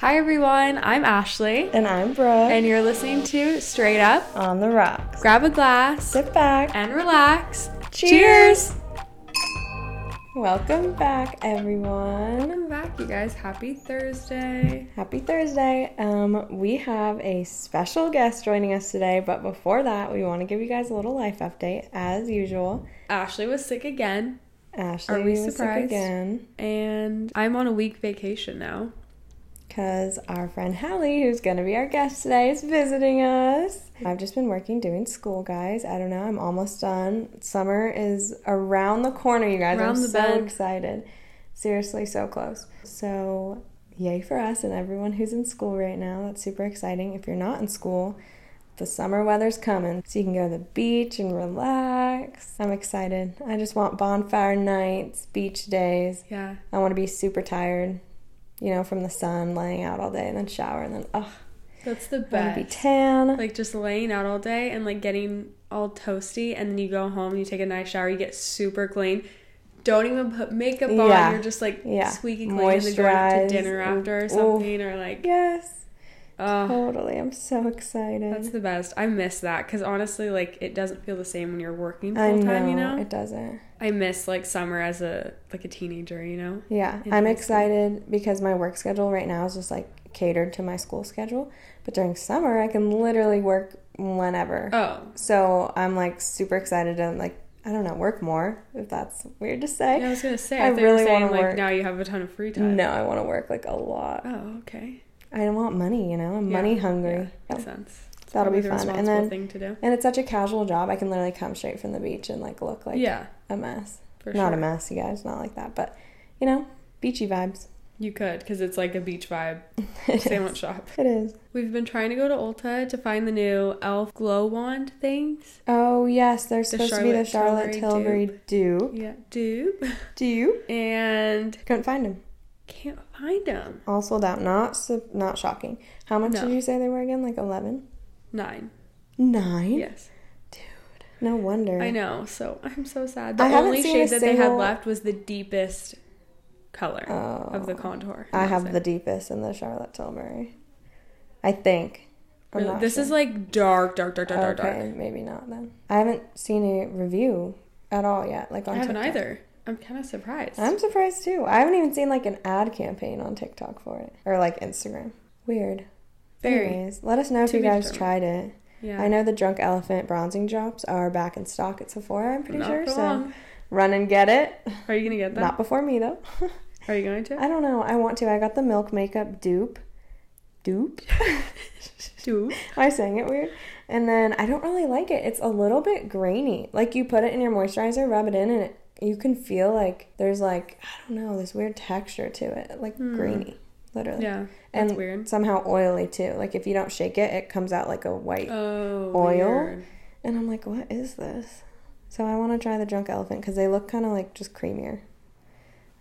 Hi everyone, I'm Ashley, And I'm Brooke. and you're listening to Straight Up. on the rocks. Grab a glass Sit back. and relax. Cheers. Welcome back, everyone. Welcome back, you guys. Happy Thursday. Happy Thursday. Um, we have a special guest joining us today, but before that, we want to give you guys a little life update as usual. Ashley was sick again, Ashley Are we was sick again and I'm on a week vacation now. Because our friend Halle, who's going to be our guest today, is visiting us. I've just been working doing school, guys. I don't know. I'm almost done. Summer is around the corner, you guys. Around I'm so excited. Seriously, so close. So, yay for us and everyone who's in school right now. That's super exciting. If you're not in school, the summer weather's coming. So you can go to the beach and relax. I'm excited. I just want bonfire nights, beach days. Yeah. I want to be super tired, you know, from the sun, laying out all day, and then shower, and then, oh, That's the to be tan. Like just laying out all day and like getting all toasty, and then you go home, you take a nice shower, you get super clean. Don't even put makeup on. Yeah. You're just like Yeah. squeaky clean and then going to dinner after or Ooh. something, or like, yes, oh, totally. I'm so excited. That's the best. I miss that because honestly, like it doesn't feel the same when you're working full time. You know, it doesn't. I miss like summer as a like a teenager. You know, Yeah, I'm excited because my work schedule right now is just like catered to my school schedule. But during summer, I can literally work whenever. oh So I'm like super excited to like I don't know work more if that's weird to say. yeah, I was gonna say. I I, really wanna like work. now you have a ton of free time. No, I want to work like a lot. Oh okay. I don't want money, you know. I'm Yeah, money hungry. Yeah, So makes sense. It's That'll be the fun. And then thing to do. and it's such a casual job. I can literally come straight from the beach and like look like yeah, a mess. for Not sure. a mess, you guys. Not like that, but you know, beachy vibes. You could because it's like a beach vibe sandwich is. shop. It is. We've been trying to go to Ulta to find the new Elf glow wand things. Oh yes, there's The supposed to be the Charlotte Tilbury Tilbury dupe. Yeah, dupe. Dupe. And Couldn't find them. Can't find them. All sold out. Not not shocking. How much No. did you say they were again? Like eleven. Nine. Nine. Yes. Dude, no wonder. I know. So I'm so sad. The I only shade that they had left was the deepest color Oh. of the contour. I have that's the deepest in the Charlotte Tilbury. I think. Really? This sure. is like dark, dark, dark, dark, dark, dark. maybe not then. I haven't seen a review at all yet. Like on I haven't TikTok. either. I'm kind of surprised. I'm surprised too. I haven't even seen like an ad campaign on TikTok for it or like Instagram. Weird. Very. Anyways, let us know if you guys determined. tried it. yeah. I know the Drunk Elephant bronzing drops are back in stock at Sephora. I'm pretty Not sure. So long. run and get it. Are you gonna get them? Not before me though. Are you going to? I don't know. I want to. I got the Milk Makeup dupe. Dupe. Do. I sang it weird. And then I don't really like it. It's a little bit grainy. Like you put it in your moisturizer, rub it in, and it, you can feel like there's like I don't know this weird texture to it, like Hmm. grainy, literally. Yeah. That's and weird. somehow oily too. Like if you don't shake it, it comes out like a white. Oh. Oil? weird. And I'm like, what is this? So I want to try the Drunk Elephant because they look kind of like just creamier.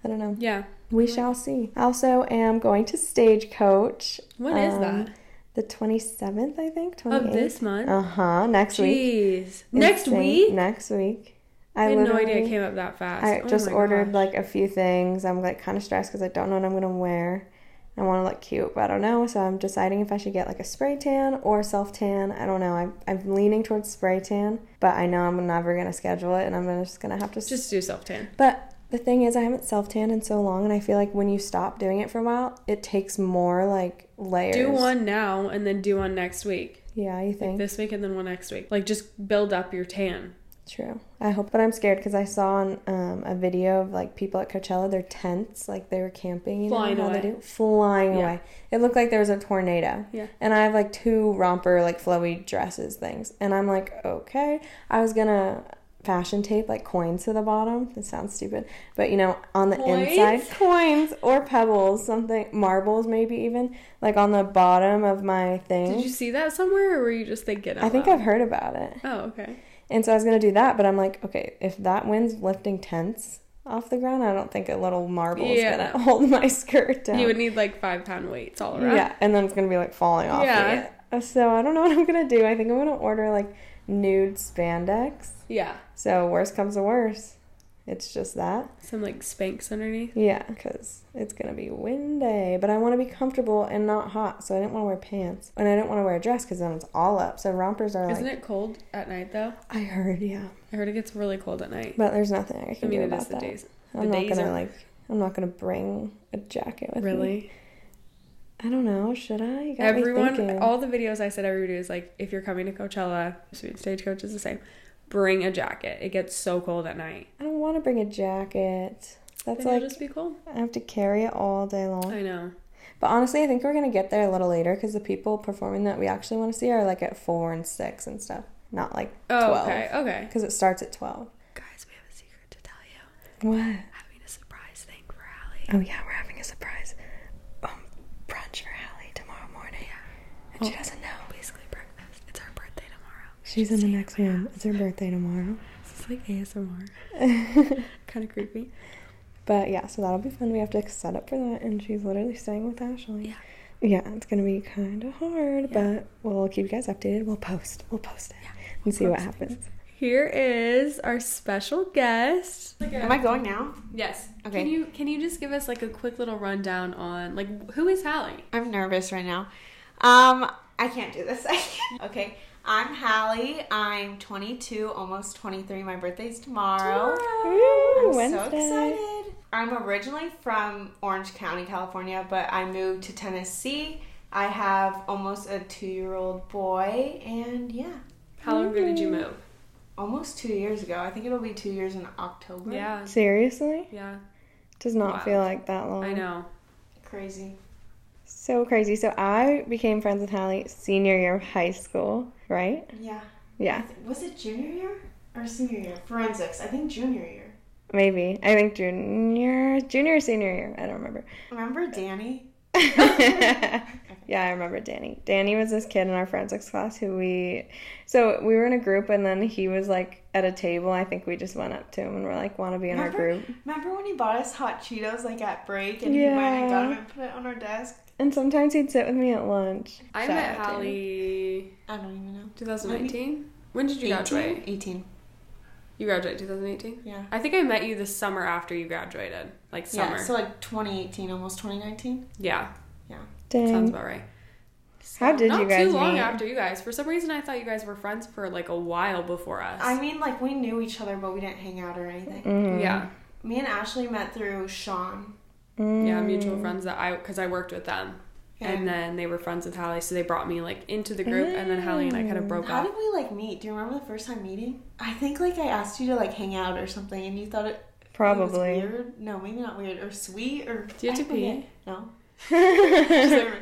I don't know. Yeah. We shall see. I also am going to Stagecoach. When is um, that? The 27th, I think. 28th. Of this month. Uh huh. Next week. Jeez. Next Insane. week. Next week. I had no idea it came up that fast. I Oh just ordered gosh. like a few things. I'm like kind of stressed because I don't know what I'm gonna wear. I want to look cute, but I don't know. So I'm deciding if I should get like a spray tan or self tan. I don't know. I'm, I'm leaning towards spray tan, but I know I'm never gonna schedule it, and I'm just gonna have to. s- just do self tan. But the thing is, I haven't self tanned in so long, and I feel like when you stop doing it for a while, it takes more like layers. Do one now and then do one next week. Yeah, you Like think? this week and then one next week. Like just build up your tan. True. I hope, but I'm scared because I saw on, um, a video of like people at Coachella, their tents, like they were camping, you Flying know how away. they do, flying Yeah. away. It looked like there was a tornado. Yeah. And I have like two romper like flowy dresses things, and I'm like, okay. I was gonna fashion tape like coins to the bottom. It sounds stupid, but you know, on the Coins? inside, coins or pebbles, something marbles maybe even like on the bottom of my thing. Did you see that somewhere or were you just thinking I think? I've heard about it. Oh, okay. And so I was gonna do that, but I'm like, okay, if that wind's lifting tents off the ground, I don't think a little marble is Yeah, gonna hold my skirt down. You would need like five pound weights all around. yeah, and then it's gonna be like falling off. Yeah. Yeah. So I don't know what I'm gonna do. I think I'm gonna order like nude spandex. Yeah. So worst comes to worst, It's just that. Some like Spanx underneath. Yeah, because it's gonna be windy, but I want to be comfortable and not hot, so I didn't want to wear pants, and I didn't want to wear a dress because then it's all up. So rompers are. Isn't it cold at night though? I heard, yeah, I heard it gets really cold at night. but there's nothing I I can mean, do about is the that. days. I'm the not days gonna are- like. I'm not gonna bring a jacket with me. Really? I don't know. Should I? You got Everyone, all the videos I said everybody is like, if you're coming to Coachella, Sweet Stagecoach is the same. Bring a jacket. It gets so cold at night. I don't want to bring a jacket. That's like just be cold. I have to carry it all day long. I know. But honestly, I think we're gonna get there a little later because the people performing that we actually want to see are like at four and six and stuff, not like Oh, twelve. okay, okay. Because it starts at twelve. Guys, we have a secret to tell you. What? Having a surprise thing for Allie. Oh yeah, we're having a surprise um brunch for Halle tomorrow morning. And she Oh. doesn't know. Basically breakfast. It's her birthday tomorrow. She's in the next room. It's her birthday tomorrow. This is like ASMR. kind of creepy. But yeah, so that'll be fun. We have to set up for that, and she's literally staying with Ashley. Yeah. Yeah, it's gonna be kind of hard, Yeah. but we'll keep you guys updated. We'll post. We'll post it Yeah, and see what post happens. Here is our special guest. Am I going now? Yes. Okay. Can you can you just give us like a quick little rundown on like who is Halle? I'm nervous right now. Um, I can't do this. okay. I'm Halle. I'm 22, almost 23. My birthday's tomorrow. Woo, I'm Wednesday. so excited. I'm originally from Orange County, California, but I moved to Tennessee. I have almost a two year old boy, and yeah, How long ago did you move? almost two years ago. I think it'll be two years in October. Yeah. Seriously, Yeah. does not Wow. feel like that long. I know. Crazy. So crazy. So I became friends with Halle senior year of high school, right? Yeah. Yeah, Was it junior year or senior year? Forensics. I think junior year. maybe. I think junior, junior, or senior year. I don't remember. Remember Danny? yeah, I remember Danny. Danny was this kid in our forensics class who we, so we were in a group, and then he was like at a table. I think we just went up to him and we're like, "Want to be in our group?" Remember when he bought us hot Cheetos like at break and he went and got them and put it on our desk? And sometimes he'd sit with me at lunch. I Shout met out. Halle I don't even know. 2019. When did you graduate? 18. You graduated 2018. Yeah. I think I met you the summer after you graduated, like summer. Yeah, so like 2018, almost 2019. yeah, Dang. sounds about right. How did Not you guys Not too long meet? after you guys. For some reason, I thought you guys were friends for like a while before us. I mean, like we knew each other, but we didn't hang out or anything. Mhm. yeah, Me and Ashley met through Sean. Mm. yeah, mutual friends that I because I worked with them, and then they were friends with Halle, so they brought me like into the group, and then Halle and I kind of broke How up. did we like meet? Do you remember the first time meeting? I think like I asked you to like hang out or something, and you thought it it was Probably. weird. No, maybe not weird or sweet or. Do you have I to pee? forget. No.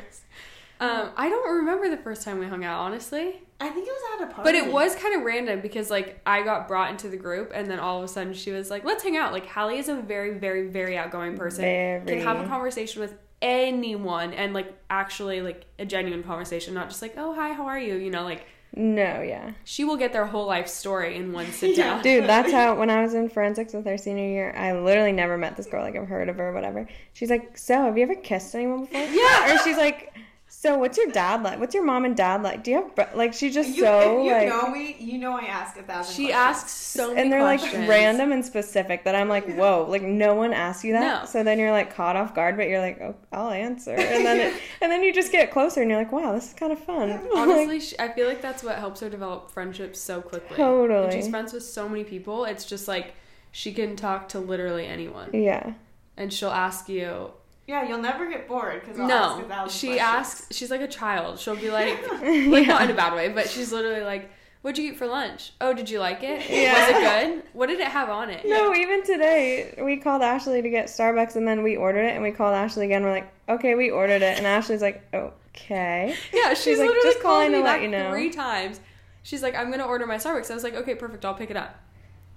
Um, I don't remember the first time we hung out, honestly. I think it was at a party. But it was kind of random because like I got brought into the group and then all of a sudden she was like, "Let's hang out." Like Halle is a very, very, very outgoing person. Very. Can have a conversation with anyone and like actually like a genuine conversation, not just like, "Oh, hi, how are you?" You know, like No, yeah. she will get their whole life story in one sit down. Dude, that's how when I was in forensics with her senior year, I literally never met this girl. Like I've heard of her or whatever. She's like, "So, have you ever kissed anyone before?" Yeah. Or she's like, "So, what's your dad like? What's your mom and dad like? Do you have bro-" like?" She's just You, so you like, know me, you know I ask a thousand. She questions. asks so many and they're questions. like random and specific that I'm like, "Whoa!" Like no one asks you that. No. So then you're like caught off guard, but you're like, "Oh, I'll answer." And then it, and then you just get closer, and you're like, "Wow, this is kind of fun." Like, Honestly, she, I feel like that's what helps her develop friendships so quickly. Totally. When she's friends with so many people, it's just like she can talk to literally anyone, yeah. and she'll ask you. Yeah, you'll never get bored because No, thousand she questions. asks. She's like a child. She'll be like, like not in a bad way, but she's literally like, "What'd you eat for lunch? Oh, did you like it? Yeah. Was it good? What did it have on it?" No, even today we called Ashley to get Starbucks and then we ordered it and we called Ashley again. We're like, okay, we ordered it, and Ashley's like, okay. Yeah, she's, She's like, literally "Just calling calling me to let you know." three times. She's like, "I'm gonna order my Starbucks." I was like, "Okay, perfect. I'll pick it up."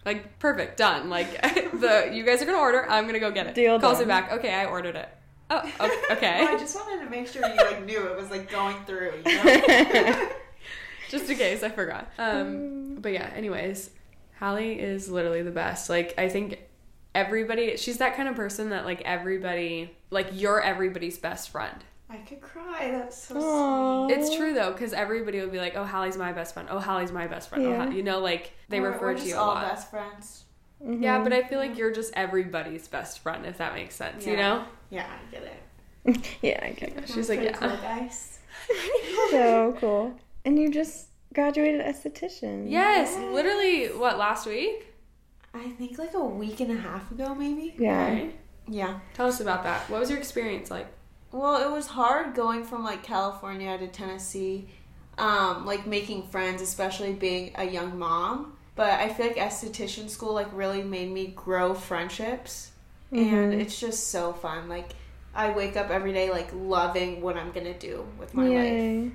Like perfect, done. Like the you guys are gonna order. I'm gonna go get it. Deal Calls done. me back. Okay, I ordered it. Oh, okay. okay. Well, I just wanted to make sure you like knew it was like going through. You know? just in case I forgot. Um, but yeah. Anyways, Halle is literally the best. Like I think everybody. She's that kind of person that like everybody. Like you're everybody's best friend. I could cry. That's so Aw. sweet. It's true though, because everybody would be like, "Oh, Halle's my best friend. Oh, Halle's my best friend." Oh, Yeah. Ha-" you know, like they We're- refer we're to just you a all lot. best friends. Yeah, but I feel like you're just everybody's best friend, if that makes sense. You know? Yeah, I get it. yeah, I get it. She's like, yeah. cool, guys. So cool. And you just graduated esthetician. Yes, Yes. literally. What last week? I think like a week and a half ago, maybe. Yeah. Right. Yeah. Tell us about that. What was your experience like? Well, it was hard going from like California to Tennessee, um, like making friends, especially being a young mom. But I feel like esthetician school like really made me grow friendships, and it's just so fun. Like I wake up every day like loving what I'm gonna do with my life. Yay.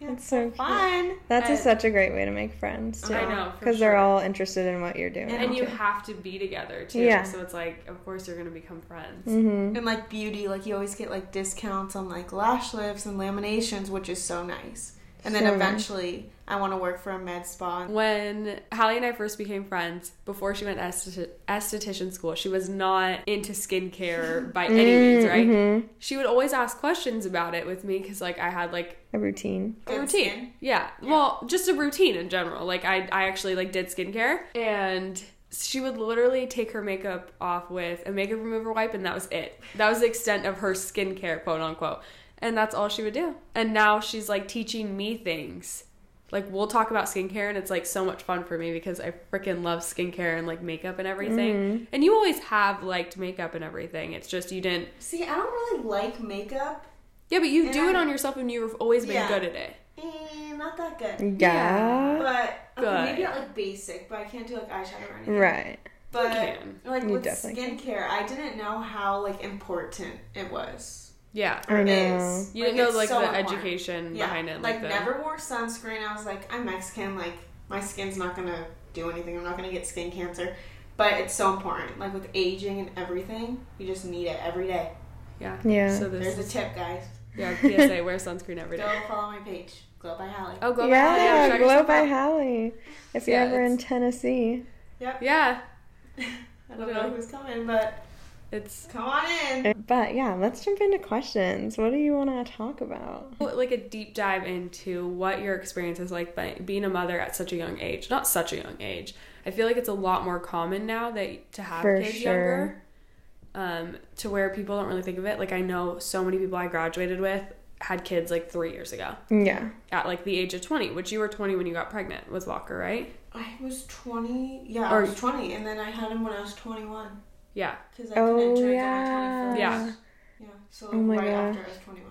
Yeah, That's so cute. fun. That's a, such a great way to make friends too. I know, for because they're all interested in what you're doing. And you have to be together too. Yeah. So it's like, of course, you're gonna become friends. hmm And like beauty, like you always get like discounts on like lash lifts and laminations, which is so nice. And then So eventually, I want to work for a med spa. When Halle and I first became friends, before she went to esthet- esthetician school, she was not into skincare by any means, right? Mhm. She would always ask questions about it with me because, like, I had like A routine. a routine. skin? Yeah. Well, just a routine in general. Like I I actually like did skincare and she would literally take her makeup off with a makeup remover wipe and that was it. That was the extent of her skincare, quote unquote. And that's all she would do. And now she's like teaching me things. Like we'll talk about skincare and it's like so much fun for me because I freaking love skincare and like makeup and everything. And you always have liked makeup and everything. It's just you didn't See, I don't really like makeup. Yeah, but you And do it on yourself and you've always been Yeah. good at it. Eh, not that good. Yeah. But Good. okay, maybe not like basic, but I can't do like eyeshadow or anything. Right. But can. like You with definitely can. skincare, I didn't know how like important it was. Yeah. I know. Is. You didn't know like so the important. education Yeah, behind it, like, like, the never wore sunscreen. I was like, I'm Mexican. Like my skin's not gonna do anything. I'm not gonna get skin cancer. But it's so important. Like with aging and everything, you just need it every day. yeah. Yeah. So this There's a tip, guys. yeah PSA wear sunscreen every day. Go follow my page. Glow by Halle. Oh, go yeah, back. shout Glow by out. Halle. If you're Yeah, ever in Tennessee. Yep. Yeah, I don't know who's coming, but it's come on in. But yeah, let's jump into questions. What do you want to talk about? like a deep dive into what your experience is like by being a mother at such a young age. Not such a young age. I feel like it's a lot more common now that to have For kids sure. younger. Um, to where people don't really think of it. Like I know so many people I graduated with had kids like three years ago Yeah. at like the age of 20 which you were 20 when you got pregnant with walker right I was 20. Yeah, Or- I was 20, and then I had him when I was 21. Yeah Because I Oh, couldn't drink yeah. on my 21st. Yeah. Yeah. So Oh my right gosh. after I was 21.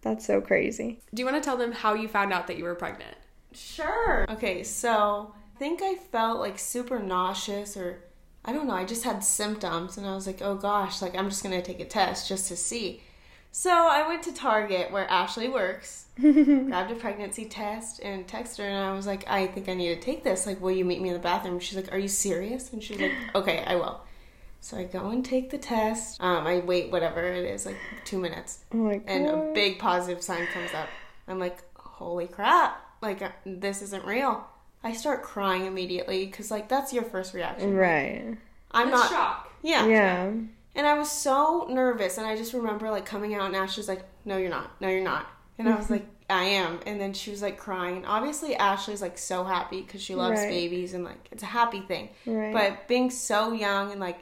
That's so crazy. do you want to tell them how you found out that you were pregnant Sure. Okay, so I think I felt like super nauseous or I don't know, I just had symptoms and I was like, oh gosh, like I'm just gonna take a test just to see. So I went to Target where Ashley works, grabbed a pregnancy test and texted her and I was like, I think I need to take this. Like, will you meet me in the bathroom? She's like, Are you serious? And she's like, Okay, I will. So I go and take the test. Um, I wait whatever it is, like two minutes Oh my god. and a big positive sign comes up. I'm like, holy crap! Like uh, this isn't real. I start crying immediately because like that's your first reaction. Right. I'm not. shock Yeah. Yeah. And I was so nervous, and I just remember like coming out, and Ashley's like, "No, you're not. No, you're not." And I was like, "I am." And then she was like crying. And obviously, Ashley's like so happy because she loves Right. babies, and like it's a happy thing. Right. But being so young and like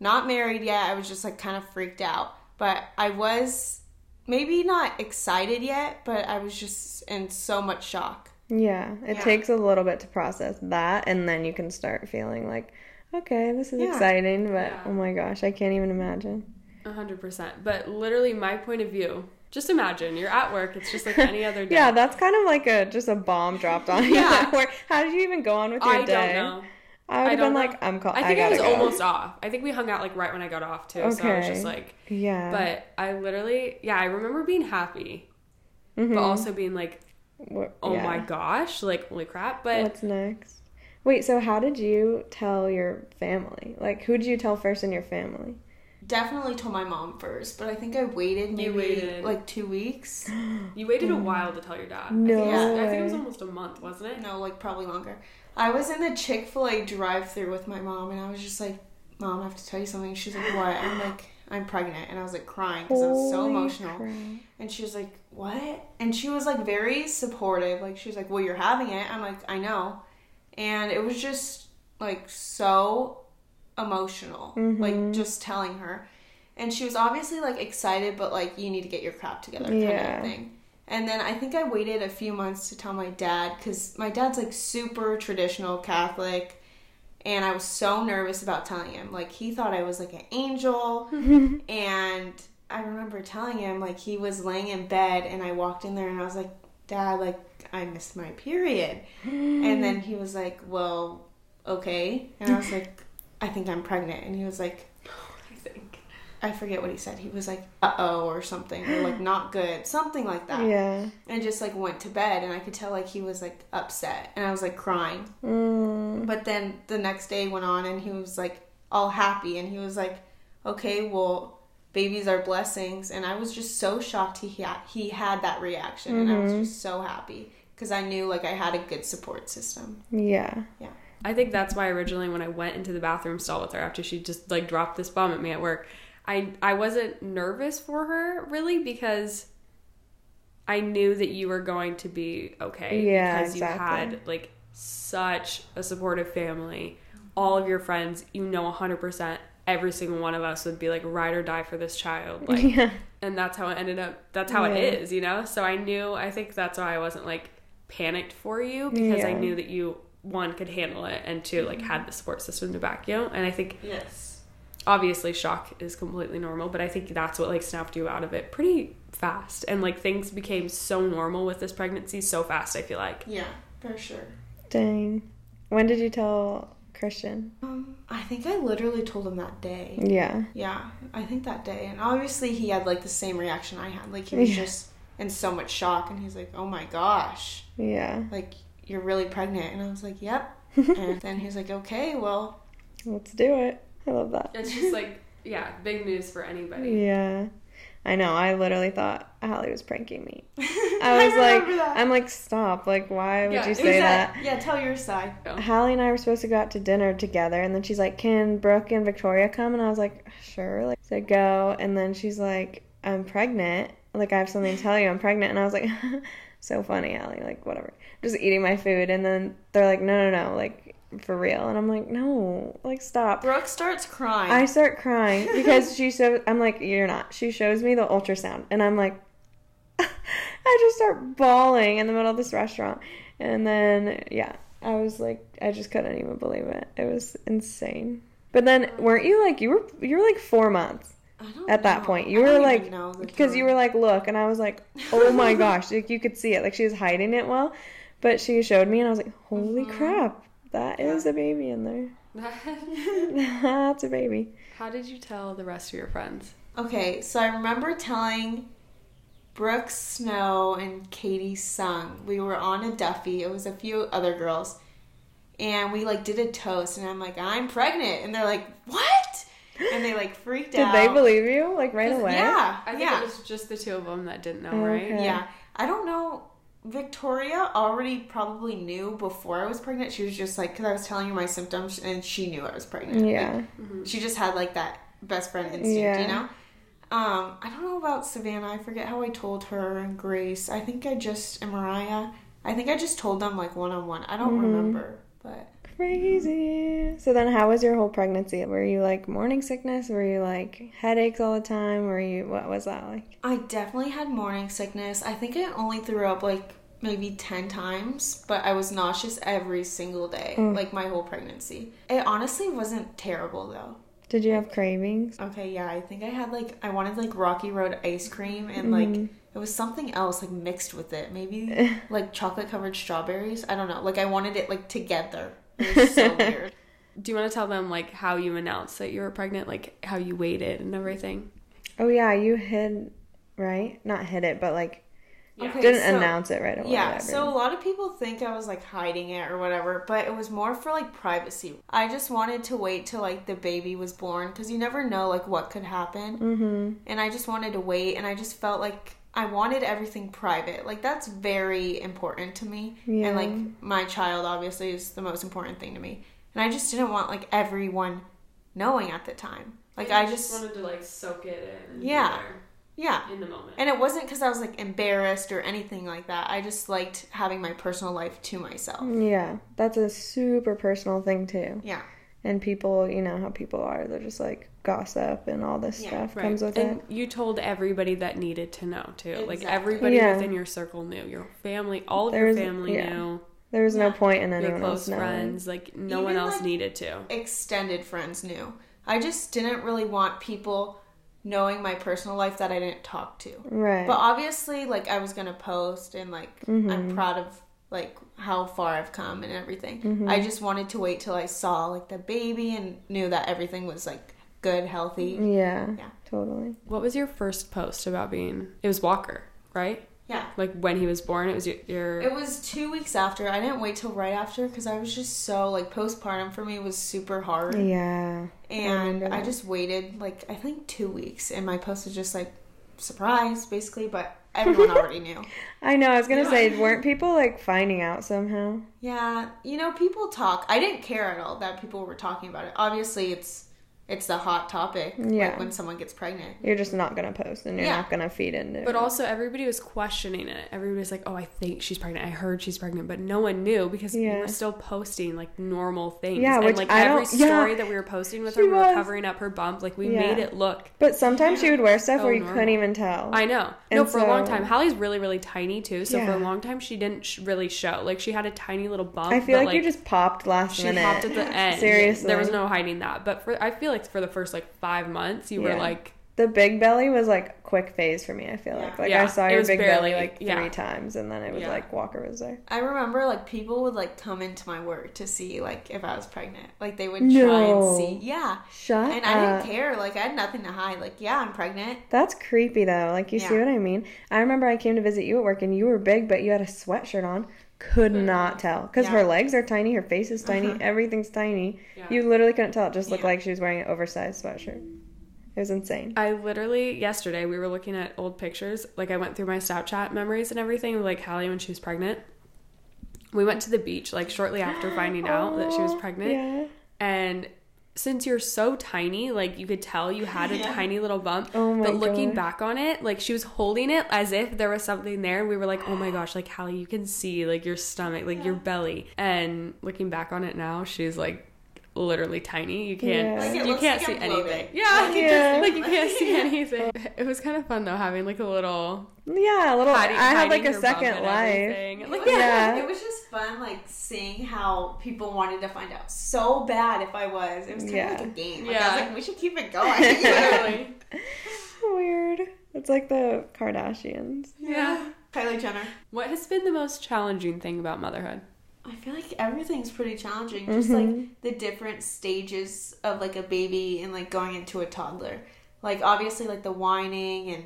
not married yet, I was just like kind of freaked out. But I was maybe not excited yet, but I was just in so much shock. Yeah, it Yeah. takes a little bit to process that, and then you can start feeling like, okay, this is Yeah. exciting, but Yeah. oh my gosh, I can't even imagine. 100% but literally my point of view just imagine you're at work it's just like any other day Yeah, that's kind of like a just a bomb dropped on you. Yeah. How did you even go on with your i day? don't know I would I have been know. like, I'm call- i think i, gotta was go. almost off i think we hung out like right when i got off too Okay. so i was just like Yeah. but i literally yeah i remember being happy Mhm. but also being like What- oh yeah. my gosh like holy crap but What's next? Wait, so how did you tell your family? Like, who did you tell first in your family? Definitely told my mom first, but I think I waited maybe waited. like two weeks. you waited a while to tell your dad No I think, it was, I think it was almost a month wasn't it No, like probably longer. I was in the Chick Fil A drive-through with my mom, and I was just like, "Mom, I have to tell you something." She's like, "What?" I'm like, "I'm pregnant," and I was like crying because I was so emotional. crap. And she was like, "What?" And she was like very supportive. Like she was like, "Well, you're having it." I'm like, "I know," and it was just like so emotional, Mm-hmm. like just telling her. And she was obviously like excited, but like you need to get your crap together kind Yeah. of thing. And then I think I waited a few months to tell my dad because my dad's like super traditional Catholic. And I was so nervous about telling him. Like, he thought I was like an angel. and I remember telling him, like, he was laying in bed, and I walked in there and I was like, Dad, like, I missed my period. and then he was like, Well, okay. And I was like, I think I'm pregnant. And he was like. I forget what he said. He was like, uh oh, or something, or like, not good, something like that. Yeah. And just like went to bed, and I could tell like he was like upset, and I was like crying. Mm. But then the next day went on, and he was like all happy, and he was like, okay, well, babies are blessings. And I was just so shocked he had, he had that reaction, and I was just so happy because I knew like I had a good support system. Yeah. Yeah. I think that's why originally when I went into the bathroom stall with her after she just like dropped this bomb at me at work, I I wasn't nervous for her really because I knew that you were going to be okay Yeah, because you had like such a supportive family. All of your friends, you know 100% every single one of us would be like ride or die for this child like yeah. and that's how it ended up that's how Yeah. it is you know so i knew i think that's why i wasn't like panicked for you because i knew that you one could handle it and two like had mm-hmm. the support system to back you and i think Yes. Obviously shock is completely normal but i think that's what like snapped you out of it pretty fast and like things became so normal with this pregnancy so fast i feel like Yeah, for sure. Dang. When did you tell Christian? Um, I think I literally told him that day. Yeah. Yeah, I think that day. And obviously he had like the same reaction I had. Like he was Yeah. just in so much shock and he's like, "Oh my gosh. Yeah. Like you're really pregnant." And I was like, "Yep." and then he's like, "Okay, well, Let's do it. I love that. it's just like yeah big news for anybody Yeah. I know. I literally thought Halle was pranking me. I was like, remember that. I'm like, stop. Like, why would Yeah, you say Who's that? Yeah, tell your side. Oh. Halle and I were supposed to go out to dinner together, and then she's like, "Can Brooke and Victoria come?" And I was like, "Sure." Like, so go, and then she's like, "I'm pregnant. Like, I have something to tell you. I'm pregnant." And I was like, "So funny, Halle. Like, whatever." Just eating my food, and then they're like, "No, no, no. Like, for real." And I'm like, "No. Like, stop." Brooke starts crying. I start crying because she shows. I'm like, "You're not." She shows me the ultrasound, and I'm like, I just start bawling in the middle of this restaurant, and then yeah, I was like, I just couldn't even believe it. It was insane. But then, weren't you like you were you were like four months at that know. point? You were like because you were like, look, and I was like, oh my gosh, like you could see it, like she was hiding it well, but she showed me, and I was like, holy uh-huh. crap, that is a baby in there. That's a baby. how did you tell the rest of your friends Okay, so I remember telling Brooke Snow and Katie Sung. We were on a Duffy. It was a few other girls. And we like did a toast and I'm like, I'm pregnant. And they're like, What? And they like freaked Did out. Did they believe you like right away? Yeah. i think yeah. it was just the two of them that didn't know Okay. right Yeah. I don't know. Victoria already probably knew before I was pregnant. She was just like, because I was telling her my symptoms and she knew I was pregnant. Yeah. Like, she just had like that best friend instinct, Yeah. you know? Um, I don't know about Savannah. I forget how I told her and Grace. I think I just, and Mariah. I think I just told them like one on one. I don't Mm-hmm. remember. But Crazy. So then, how was your whole pregnancy? Were you like morning sickness? Were you like headaches all the time? Were you what was that like? I definitely had morning sickness. I think I only threw up like maybe 10 times, but I was nauseous every single day, like my whole pregnancy. It honestly wasn't terrible though. Did you have cravings? Okay, yeah, I think I had like, I wanted like Rocky Road ice cream and like mm-hmm. It was something else like mixed with it. Maybe like chocolate covered strawberries. I don't know. Like I wanted it like together. It was so weird. do you want to tell them like how you announced that you were pregnant like how you waited and everything Oh yeah, you hid, right? Not hid it, but like Okay, didn't so- announce it right away. Yeah, whatever. so a lot of people think I was like hiding it or whatever, but it was more for like privacy. I just wanted to wait till like the baby was born because you never know like what could happen. Mm-hmm. And I just wanted to wait, and I just felt like I wanted everything private. Like that's very important to me, Yeah. and like my child obviously is the most important thing to me. And I just didn't want like everyone knowing at the time. Like I just, wanted to like soak it in Yeah. yeah. in the moment And it wasn't because I was like embarrassed or anything like that. I just liked having my personal life to myself. yeah, that's a super personal thing too. Yeah. And people, you know how people are. They're just like gossip and all this Yeah, stuff Right. comes with and it. you told everybody that needed to know too. Like everybody Yeah. within your circle knew. Your family, all of There's- your family yeah. knew. There was no Yeah. point in Your anyone close else knowing. friends, like no one else like- needed to. extended friends knew. I just didn't really want people knowing my personal life that I didn't talk to. Right. But obviously, like I was gonna post and like Mm-hmm. I'm proud of like how far I've come and everything. Mm-hmm. I just wanted to wait till I saw like the baby and knew that everything was like good, healthy. yeah, Yeah. totally. What was your first post about being? It was Walker, right? Yeah. Like when he was born, it was your. your It was two weeks after. I didn't wait till right after because I was just so like postpartum for me was super hard. Yeah. and remember I just waited like I think two weeks, and my post was just like surprise, basically. But everyone already knew. I know. I was gonna Yeah. say, weren't people like finding out somehow? Yeah, you know, people talk. I didn't care at all that people were talking about it. Obviously, it's it's the hot topic. Yeah. like when someone gets pregnant. You're just not gonna post, and you're Yeah. not gonna feed into. But it. also, everybody was questioning it. Everybody's like, "Oh, I think she's pregnant. I heard she's pregnant," but no one knew because we were still posting like normal things. Yeah, and which like I every don't- yeah. story that we were posting with She her, we were covering up her bump. Like we Yeah. made it look. But sometimes she would wear stuff So where you normal. couldn't even tell. I know. And no, for a long time, Halle's really, really tiny too. So for a long time, she didn't sh- really show. Like she had a tiny little bump. I feel but, like, you just popped last she minute. popped at the end. Seriously. there was no hiding that. But for I feel like for the first like five months, you were like, The big belly was like quick phase for me. I feel like like Yeah, I saw it your big barely- belly like three yeah. times, and then it was Yeah. like Walker was there. I remember like people would like come into my work to see like if I was pregnant. Like they would try No. and see. Yeah. Shut And I didn't care. Like I had nothing to hide. Like yeah, I'm pregnant. That's creepy though. Like you see what I mean? I remember I came to visit you at work, and you were big, but you had a sweatshirt on. Could not tell because Yeah. her legs are tiny, her face is tiny, Uh-huh. everything's tiny. Yeah. You literally couldn't tell. It just looked Yeah. like she was wearing an oversized sweatshirt. It was insane. I literally yesterday we were looking at old pictures. Like I went through my Snapchat memories and everything, like Halle when she was pregnant. We went to the beach like shortly after finding out that she was pregnant. Yeah. And since you're so tiny, like you could tell you had a Yeah. tiny little bump. Oh my but looking gosh. back on it, like she was holding it as if there was something there. We were like, oh my gosh, like Halle, you can see like your stomach, like your belly. And looking back on it now, she's like literally tiny. You can't Yeah. Like, you can't like see anything. Yeah, Like, it Yeah. like you can't see anything. It was kind of fun though having like a little Yeah, a little. hiding, I had like a second and life. everything. Like, Yeah. It was just fun, like seeing how people wanted to find out so bad if I was. It was kind Yeah. of like a game. Like, I Yeah. was like, we should keep it going. literally. Weird. It's like the Kardashians. Yeah. Kylie Jenner. What has been the most challenging thing about motherhood? I feel like everything's pretty challenging. Just like mm-hmm. the different stages of like a baby and like going into a toddler. Like obviously like the whining and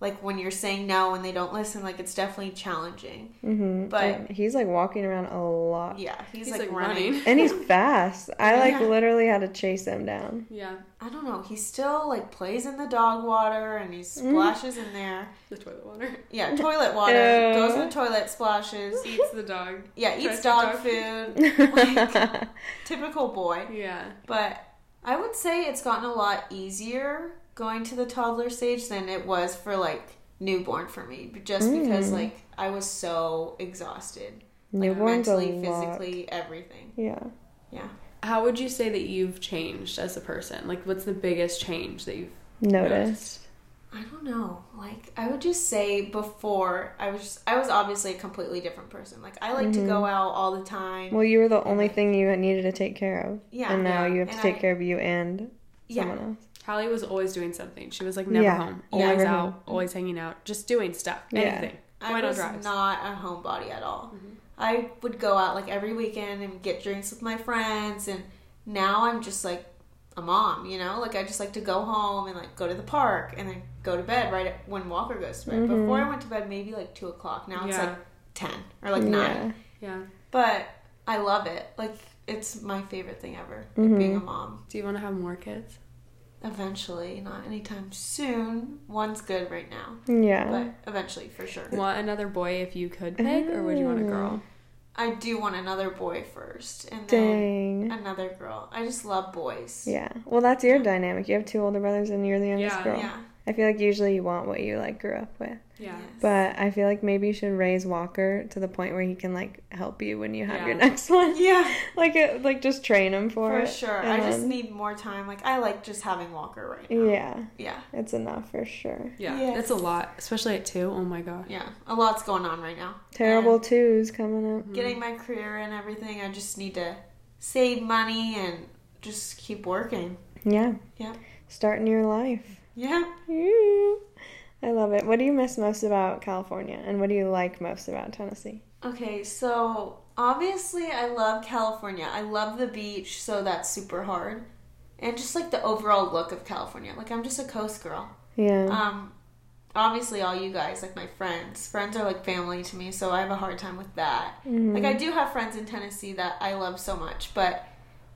like when you're saying no and they don't listen, like it's definitely challenging. hmm But- he's like walking around a lot, Yeah, he's, He's like, like running. running. and he's fast. I like Yeah. literally had to chase him down. Yeah. I don't know. He still like plays in the dog water and he splashes in there. The toilet water. Yeah, toilet water. Ew. Goes in the toilet, splashes. Eats the dog. Yeah, eats to dog dog food. Like, typical boy. Yeah. But I would say it's gotten a lot easier going to the toddler stage than it was for like newborn for me. Just because Mm. like I was so exhausted. Like Newborn's a mentally, lot. physically, everything. Yeah. Yeah. How would you say that you've changed as a person? Like, what's the biggest change that you've Noticed. I don't know. Like I would just say before I was just, I was obviously a completely different person. Like I like to go out all the time. Well, you were the only thing you needed to take care of. Yeah. And now Yeah. you have to And take I- care of you and Yeah. someone else. Halle was always doing something. She was like never Yeah. home, always Never out, home. always hanging out, just doing stuff, Yeah. anything. I was drives. not a homebody at all. Mm-hmm. I would go out like every weekend and get drinks with my friends, and now I'm just like a mom, you know. Like I just like to go home and like go to the park and then go to bed right when Walker goes to bed. Mm-hmm. Before I went to bed, maybe like two o'clock. Now it's like ten or like nine. yeah. But I love it. Like it's my favorite thing ever. Mm-hmm. Being a mom. Do you want to have more kids? Eventually, not anytime soon. One's good right now, Yeah. but eventually for sure. Want another boy if you could pick, or would you want a um, girl? I do want another boy first, and then Dang. another girl. I just love boys. Yeah. Well, that's your dynamic. You have two older brothers and you're the youngest Yeah, girl. Yeah. I feel like usually you want what you like grew up with. Yeah. But I feel like maybe you should raise Walker to the point where he can like help you when you have Yeah. your next one. yeah, like it, like just train him for, for it. sure. and I just need more time. Like I like just having Walker right now. Yeah, Yeah, it's enough for sure. Yeah. Yes. It's a lot, especially at two. Oh my gosh. yeah. A lot's going on right now. Terrible And twos coming up. Mm-hmm. getting my career and everything. I just need to save money and just keep working. Yeah. Yeah. Starting your life. Yeah. Woo. I love it. What do you miss most about California, and what do you like most about Tennessee? Okay, so obviously I love California. I love the beach, so that's super hard. And just like the overall look of California. Like I'm just a coast girl. Yeah. Um obviously all you guys, like my friends. Friends are like family to me, so I have a hard time with that. Mhm. Like I do have friends in Tennessee that I love so much, but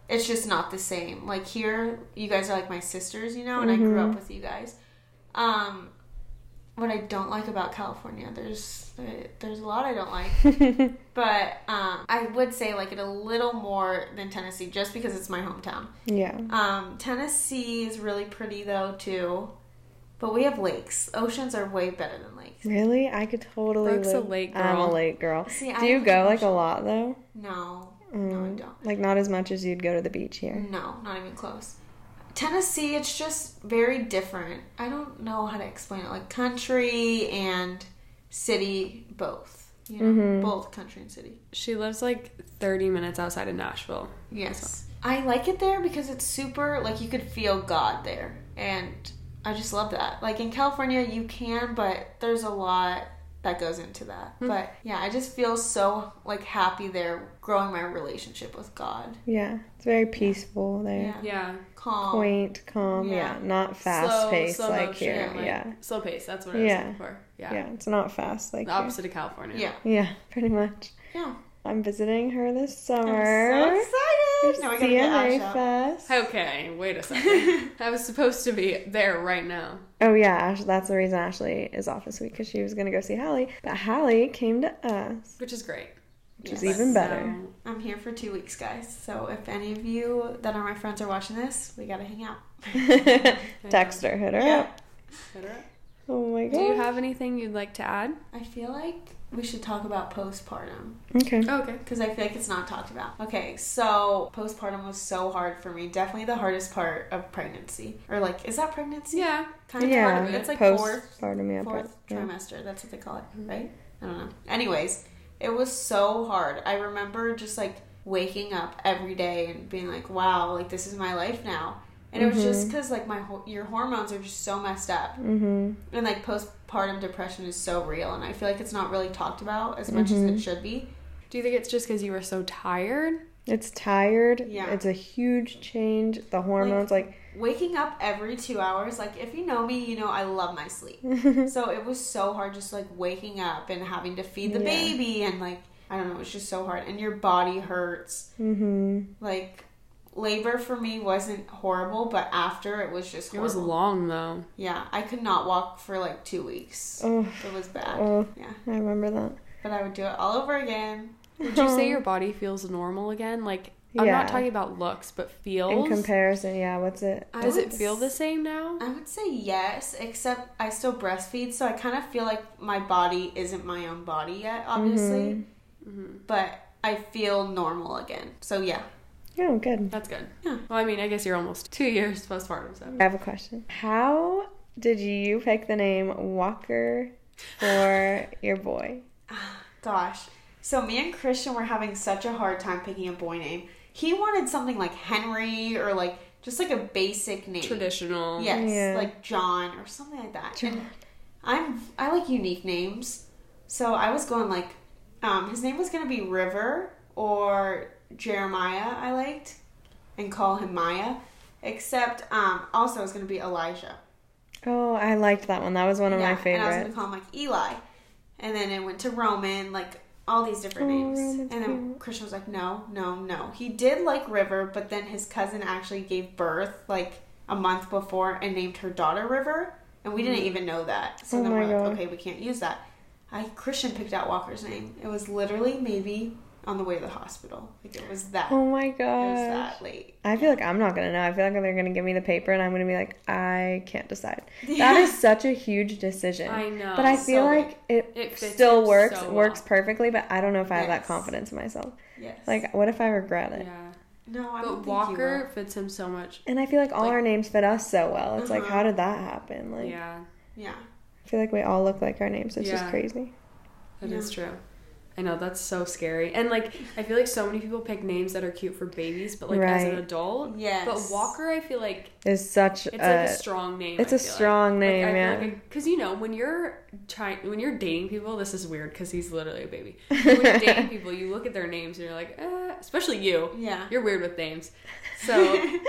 it's just not the same. Like here, you guys are like my sisters, you know, and I grew up with you guys. Um what I don't like about California, there's there's a lot I don't like. But um, I would say like it a little more than Tennessee, just because it's my hometown. yeah. Um, Tennessee is really pretty though too, but we have lakes. Oceans are way better than lakes. Really? I could totally. Brooke's a live- lake I'm a girl. lake girl. See, do I you go the like a lot though? No, no, I Mm, don't. Like not as much as you'd go to the beach here. No, not even close. Tennessee, it's just very different. I don't know how to explain it. Like country and city, both. You know, Mhm. both country and city. She lives like 30 minutes outside of Nashville. Yes. I like it there because it's super, like, you could feel God there. And I just love that. Like, in California, you can, but there's a lot that goes into that. Hmm. But yeah, I just feel so, like, happy there growing my relationship with God. Yeah. It's very peaceful there. Yeah. Yeah. Calm. Quaint, calm. Yeah. Yeah. Not fast slow, paced slow like motion, here. like, yeah. Slow pace. That's what I was Yeah. looking for. Yeah. Yeah. It's not fast like The here. opposite of California. Yeah. Yeah. Pretty much. Yeah. I'm visiting her this summer. I'm so excited. Now we gotta get CNA Ash out. Fest. Okay, wait a second. I was supposed to be there right now. Oh yeah, Ash, that's the reason Ashley is off this week because she was gonna go see Halle, but Halle came to us, Which is great. which is even better. So, I'm here for two weeks, guys. So if any of you that are my friends are watching this, we gotta hang out. Text her, hit her Yeah. up. hit her up. Oh my god. Do you have anything you'd like to add? I feel like we should talk about postpartum. Okay. Oh, okay. because I feel like it's not talked about. Okay, so postpartum was so hard for me. Definitely the hardest part of pregnancy, or like, is that pregnancy? Yeah. kind of yeah, part of it. It's like fourth, postpartum, yeah, fourth yeah. trimester. That's what they call it, right? I don't know. Anyways, it was so hard. I remember just like waking up every day and being like, "Wow, like this is my life now." And it was Mm-hmm. just because like my ho- your hormones are just so messed up, Mhm. and like postpartum depression is so real, and I feel like it's not really talked about as much Mm-hmm. as it should be. Do you think it's just because you were so tired? It's tired. Yeah. It's a huge change. The hormones, like, waking up every two hours like if you know me you know i love my sleep so it was so hard just like waking up and having to feed the Yeah. baby and like i don't know it's just so hard and your body hurts mhm. like labor for me wasn't horrible but after it was just horrible. It was long though. yeah i could not walk for like two weeks Oh, it was bad oh, yeah I remember that. but i would do it all over again Would you say your body feels normal again? Like I'm Yeah. not talking about looks, but feels. In comparison, yeah. What's it? I Does it feel the same now? I would say yes, except I still breastfeed, so I kind of feel like my body isn't my own body yet, obviously. Mm-hmm. But I feel normal again. So yeah. Oh, good. That's good. Yeah. Well, I mean, I guess you're almost two years postpartum, so. I have a question. How did you pick the name Walker for your boy? Gosh. So me and Christian were having such a hard time picking a boy name. He wanted something like Henry or like just like a basic name. Traditional. Yes, Yeah. like John or something like that. John. And I'm I like unique names, so I was going like, um, his name was gonna be River or Jeremiah. I liked, and call him Maya. Except, um, also it's gonna be Elijah. Oh, I liked that one. That was one of my favorites. And I was gonna call him like Eli, and then it went to Roman, like all these different Oh, names. Roman's and then. Christian was like, no, no, no. He did like River, but then his cousin actually gave birth like a month before and named her daughter River, and we didn't even know that. So Oh then we're like, God. okay, we can't use that. I Christian picked out Walker's name. It was literally maybe on the way to the hospital. Like it was that. Oh my god. It was that late. I feel like I'm not gonna know. I feel like they're gonna give me the paper and I'm gonna be like, I can't decide. That is such a huge decision. I know. But I feel big. like it, It still works so works perfectly, but I don't know if I have that confidence in myself. Yes. Like, what if I regret it? Yeah. no, I don't But think you Walker fits him so much. And I feel like all Like- our names fit us so well. It's like, Uh-huh. how did that happen? Like, yeah. Yeah. I feel like we all look like our names. It's just crazy. that is Yeah. true. I know that's so scary. And like I feel like so many people pick names that are cute for babies, but like as an adult. Yes. But Walker, I feel like is such it's a, like a strong name. it's a a strong name, yeah. Because you know when you're trying, when you're dating people, this is weird because he's literally a baby. But when you're dating people, you look at their names and you're like, eh, especially you. Yeah. You're weird with names. So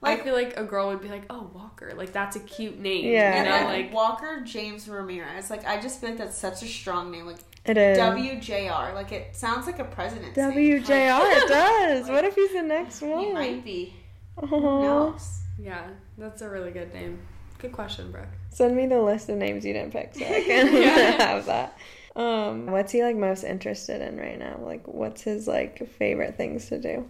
Like- I feel like a girl would be like, oh Walker, like that's a cute name. Yeah. You And know, like, like Walker James Ramirez. Like I just feel like that's such a strong name. Like it is. WJR. Like it sounds like a president's name. WJR, it does. Like- what if he's the next one? He might be. Who Aw. knows? yeah, that's a really good name. Good question, Brooke. Send me the list of names you didn't pick so I can Yeah. have that. Um, what's he like most interested in right now? Like, what's his like favorite things to do?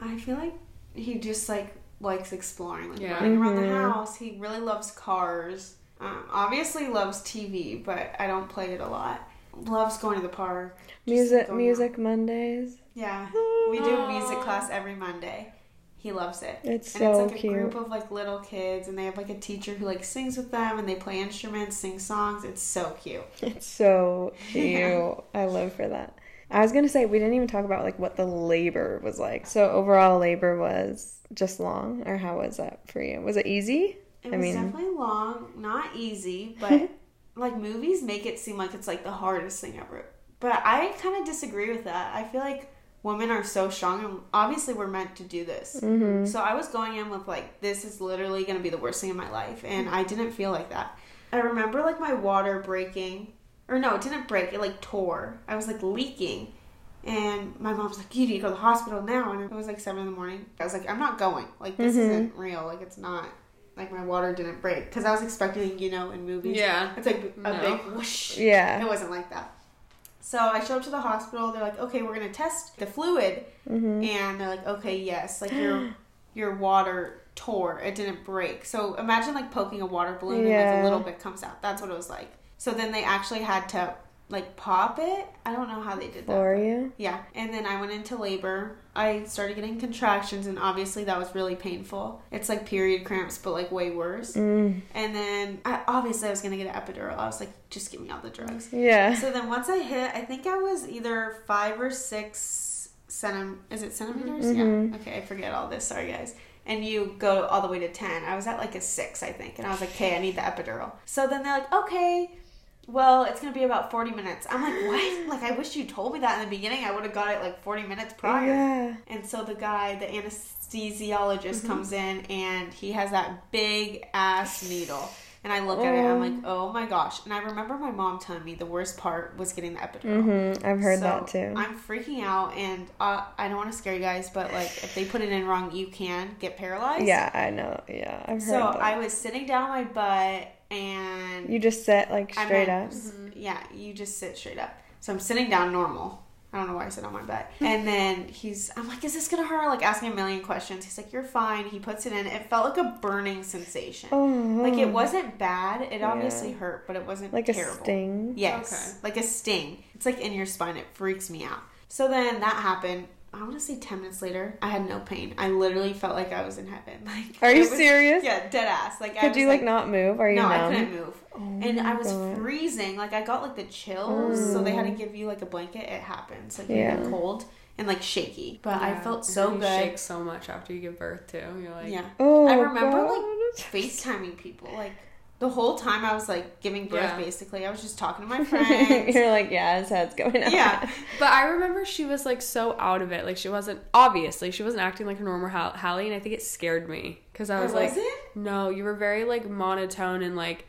I feel like he just like likes exploring, like Yeah. running around the Mhm. house. He really loves cars. Um, obviously loves TV, but I don't play it a lot. Loves going to the park. Music, music out. Mondays. Yeah, we do music class every Monday. He loves it. It's and so it's like cute. a group of like little kids, and they have like a teacher who like sings with them, and they play instruments, sing songs. It's so cute. It's so cute. Yeah. I live for that. I was gonna say we didn't even talk about like what the labor was like. So overall, labor was just long, or how was that for you? Was it easy? It I was mean- definitely long, not easy, but like movies make it seem like it's like the hardest thing ever. But I kind of disagree with that. I feel like women are so strong, and obviously we're meant to do this. Mm-hmm. So I was going in with like, this is literally going to be the worst thing in my life, and I didn't feel like that. I remember like my water breaking, or no, it didn't break. It like tore. I was like leaking. And my mom's like, you need to go to the hospital now. And it was like seven in the morning. I was like, I'm not going. Like, this Mhm. isn't real. Like, it's not. Like, my water didn't break. Because I was expecting, you know, in movies. Yeah. It's like a No. big whoosh. Yeah. It wasn't like that. So I show up to the hospital. They're like, okay, we're going to test the fluid. Mm-hmm. And they're like, okay, yes. Like, your, your water tore. It didn't break. So imagine, like, poking a water balloon and, like, Yeah. a little bit comes out. That's what it was like. So then they actually had to, like, pop it. I don't know how they did that. For you? yeah, and then I went into labor. I started getting contractions, and obviously that was really painful. It's like period cramps, but like way worse. Mm. And then I, obviously I was gonna get an epidural. I was like, just give me all the drugs. Yeah. So then once I hit, I think I was either five or six centim. Is it centimeters? Mhm. Yeah. Okay, I forget all this. Sorry, guys. And you go all the way to ten. I was at like a six, I think, and I was like, okay, I need the epidural. So then they're like, okay. Well, it's gonna be about forty minutes. I'm like, what? Like, I wish you told me that in the beginning. I would have got it like forty minutes prior. Yeah. And so the guy, the anesthesiologist, Mm-hmm. comes in and he has that big ass needle. And I look at it, I'm like, oh my gosh. And I remember my mom telling me the worst part was getting the epidural. Mm-hmm. I've heard So, that too. I'm freaking out, and uh, I don't want to scare you guys, but like if they put it in wrong, you can get paralyzed. yeah, I know. Yeah, I've heard So that. I was sitting down on my butt, and you just sit like I'm straight at- up. Mm-hmm, yeah, you just sit straight up. So I'm sitting down normal. I don't know why I sit on my butt. And then he's, I'm like, is this gonna hurt? Like asking a million questions. He's like, you're fine. He puts it in. It felt like a burning sensation. Oh. Like it wasn't bad. It Yeah. obviously hurt, but it wasn't like terrible. a sting. Yes, Okay. like a sting. It's like in your spine. It freaks me out. So then that happened. I want to say ten minutes later, I had no pain. I literally felt like I was in heaven. Like, Are you was- serious? Yeah, dead ass. Like, I Could was you like, not move? Are you no, numb? I couldn't move. Oh and I was God. freezing. Like I got like the chills, so they had to Mm. give you like a blanket. It happens. Like Yeah. you're cold and like shaky. But I felt so really good. Shakes so much after you give birth too. You're like, Yeah. Oh, I remember, like, God. FaceTiming people. Like the whole time I was like giving birth Yeah. basically. I was just talking to my friends. You're like, yeah, his head's going up. yeah. But I remember she was like so out of it. Like she wasn't obviously she wasn't acting like a normal Hall- Halle, and I think it scared me because I oh, was like, was it? no, you were very like monotone and like,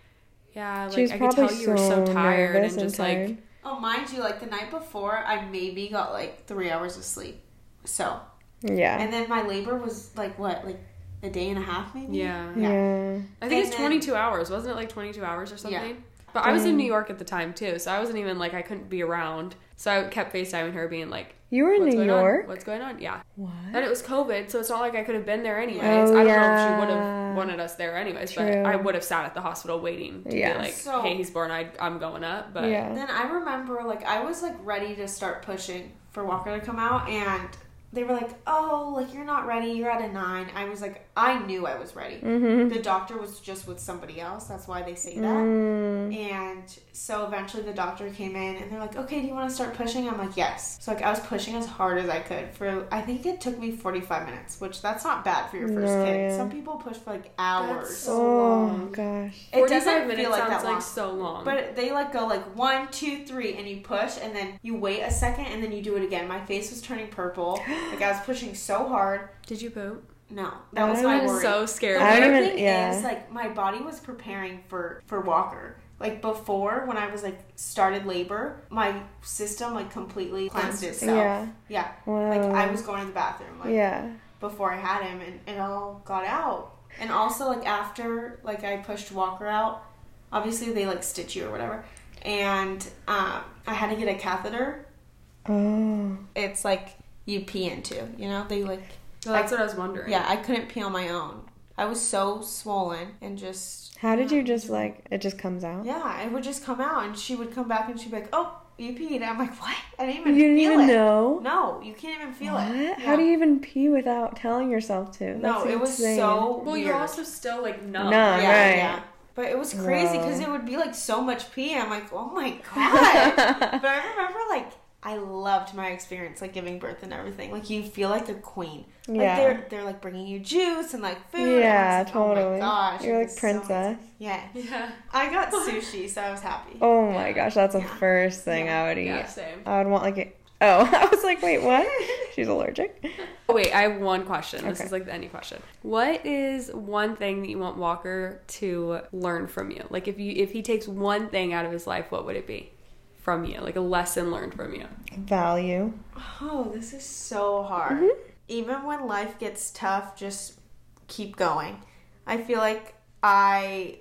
yeah, like She was I could probably tell you were so so tired nervous and and just tired. like, Oh, mind you, like the night before, I maybe got like three hours of sleep. So, Yeah. and then my labor was like what, like a day and a half, maybe. yeah. yeah. I think And it's then- 22 hours, wasn't it? Like 22 hours or something. Yeah. But I was in New York at the time too, so I wasn't even like I couldn't be around. So I kept FaceTiming her, being like, You were in New going on? York? What's going on?" Yeah. What? And it was COVID, so it's not like I could have been there anyways. Oh, I don't know if yeah. she would have wanted us there anyways, True. but I would have sat at the hospital waiting to Yeah. be like, So- "Hey, he's born. I, I'm going up." But yeah. Then I remember, like, I was like ready to start pushing for Walker to come out, and they were like, "Oh, like you're not ready. You're at a nine. I was like, I knew I was ready. Mm-hmm. The doctor was just with somebody else. That's why they say that. Mm. And so eventually the doctor came in and they're like, okay, do you want to start pushing? I'm like, yes. So like I was pushing as hard as I could for, I think it took me 45 minutes, which that's not bad for your first No, kid. yeah. Some people push for like hours. That's so Oh gosh. it 45 doesn't minutes feel like sounds that long. like so long. But they like go like one, two, three, and you push, and then you wait a second, and then you do it again. My face was turning purple. like I was pushing so hard. did you poop? No, that was I my I'm worry. so scared. The I don't weird thing yeah. is, like, my body was preparing for for Walker. Like before, when I was like started labor, my system like completely cleansed itself. Yeah. Yeah. Wow. Like I was going to the bathroom like Yeah. before I had him, and it all got out. And also like after like I pushed Walker out, obviously they like stitch you or whatever, and um, I had to get a catheter. Oh. It's like you pee into, you know? They like Well, that's what I was wondering. yeah, I couldn't pee on my own. I was so swollen and just How did you just like it just comes out? Yeah, it would just come out, and she would come back and she'd be like, "Oh, you peed." And I'm like, "What? I didn't even You didn't feel even it." know. No, you can't even feel what? it. How do you even pee without telling yourself to? No, That's it was insane. so Well, weird. you're also still like numb. Numb. yeah, right. yeah. But it was crazy because it would be like so much pee. I'm like, "Oh my god!" but I remember like I loved my experience, like giving birth and everything. Like you feel like a queen. Like Yeah. they're they're like bringing you juice and like food. Yeah, was like, oh my totally. gosh, You're like was so princess. yeah, Yeah. I got sushi, so I was happy. Oh my gosh, that's the Yeah. first thing Yeah. I would eat. Yeah, same. I would want like a Oh, I was like, wait, what? She's allergic. Oh, wait, I have one question. This Okay. is like the any question. What is one thing that you want Walker to learn from you? Like if you if he takes one thing out of his life, what would it be? From you, like a lesson learned from you. Value. Oh, this is so hard. Mm-hmm. Even when life gets tough, just keep going. I feel like I,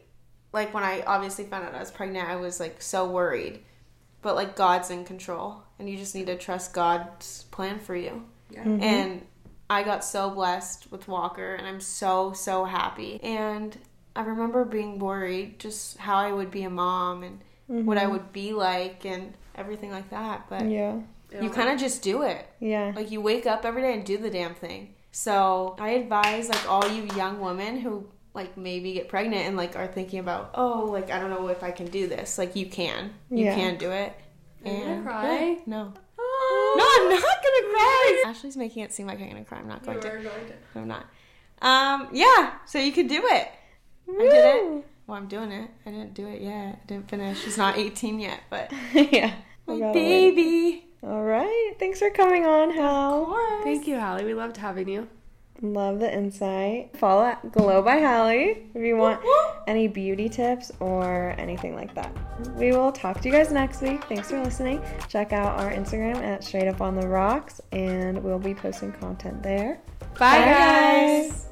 like when I obviously found out I was pregnant, I was like so worried. But like God's in control, and you just need to trust God's plan for you. Yeah. Mm-hmm. And I got so blessed with Walker, and I'm so, so happy. And I remember being worried just how I would be a mom and what I would be like and everything like that. But Mm-hmm. Yeah. you kind of just do it. Yeah. Like you wake up every day and do the damn thing. So I advise like all you young women who like maybe get pregnant and like are thinking about oh like I don't know if I can do this. Like you can, you Yeah. can do it. Are you And- cry? Yeah, no, no, I'm not gonna cry. Ashley's making it seem like I'm gonna cry. I'm not going to. going to. I'm not. Um, yeah. So you could do it. I did it. Well, I'm doing it. I didn't do it yet. I didn't finish. She's not 18 yet, but yeah. My gotta wait. baby. All right. Thanks for coming on, Of Hal. course. Thank you, Halle. We loved having you. Love the insight. Follow at Glow by Halle if you want any beauty tips or anything like that. We will talk to you guys next week. Thanks for listening. Check out our Instagram at Straight Up on the Rocks, and we'll be posting content there. Bye, Bye, guys.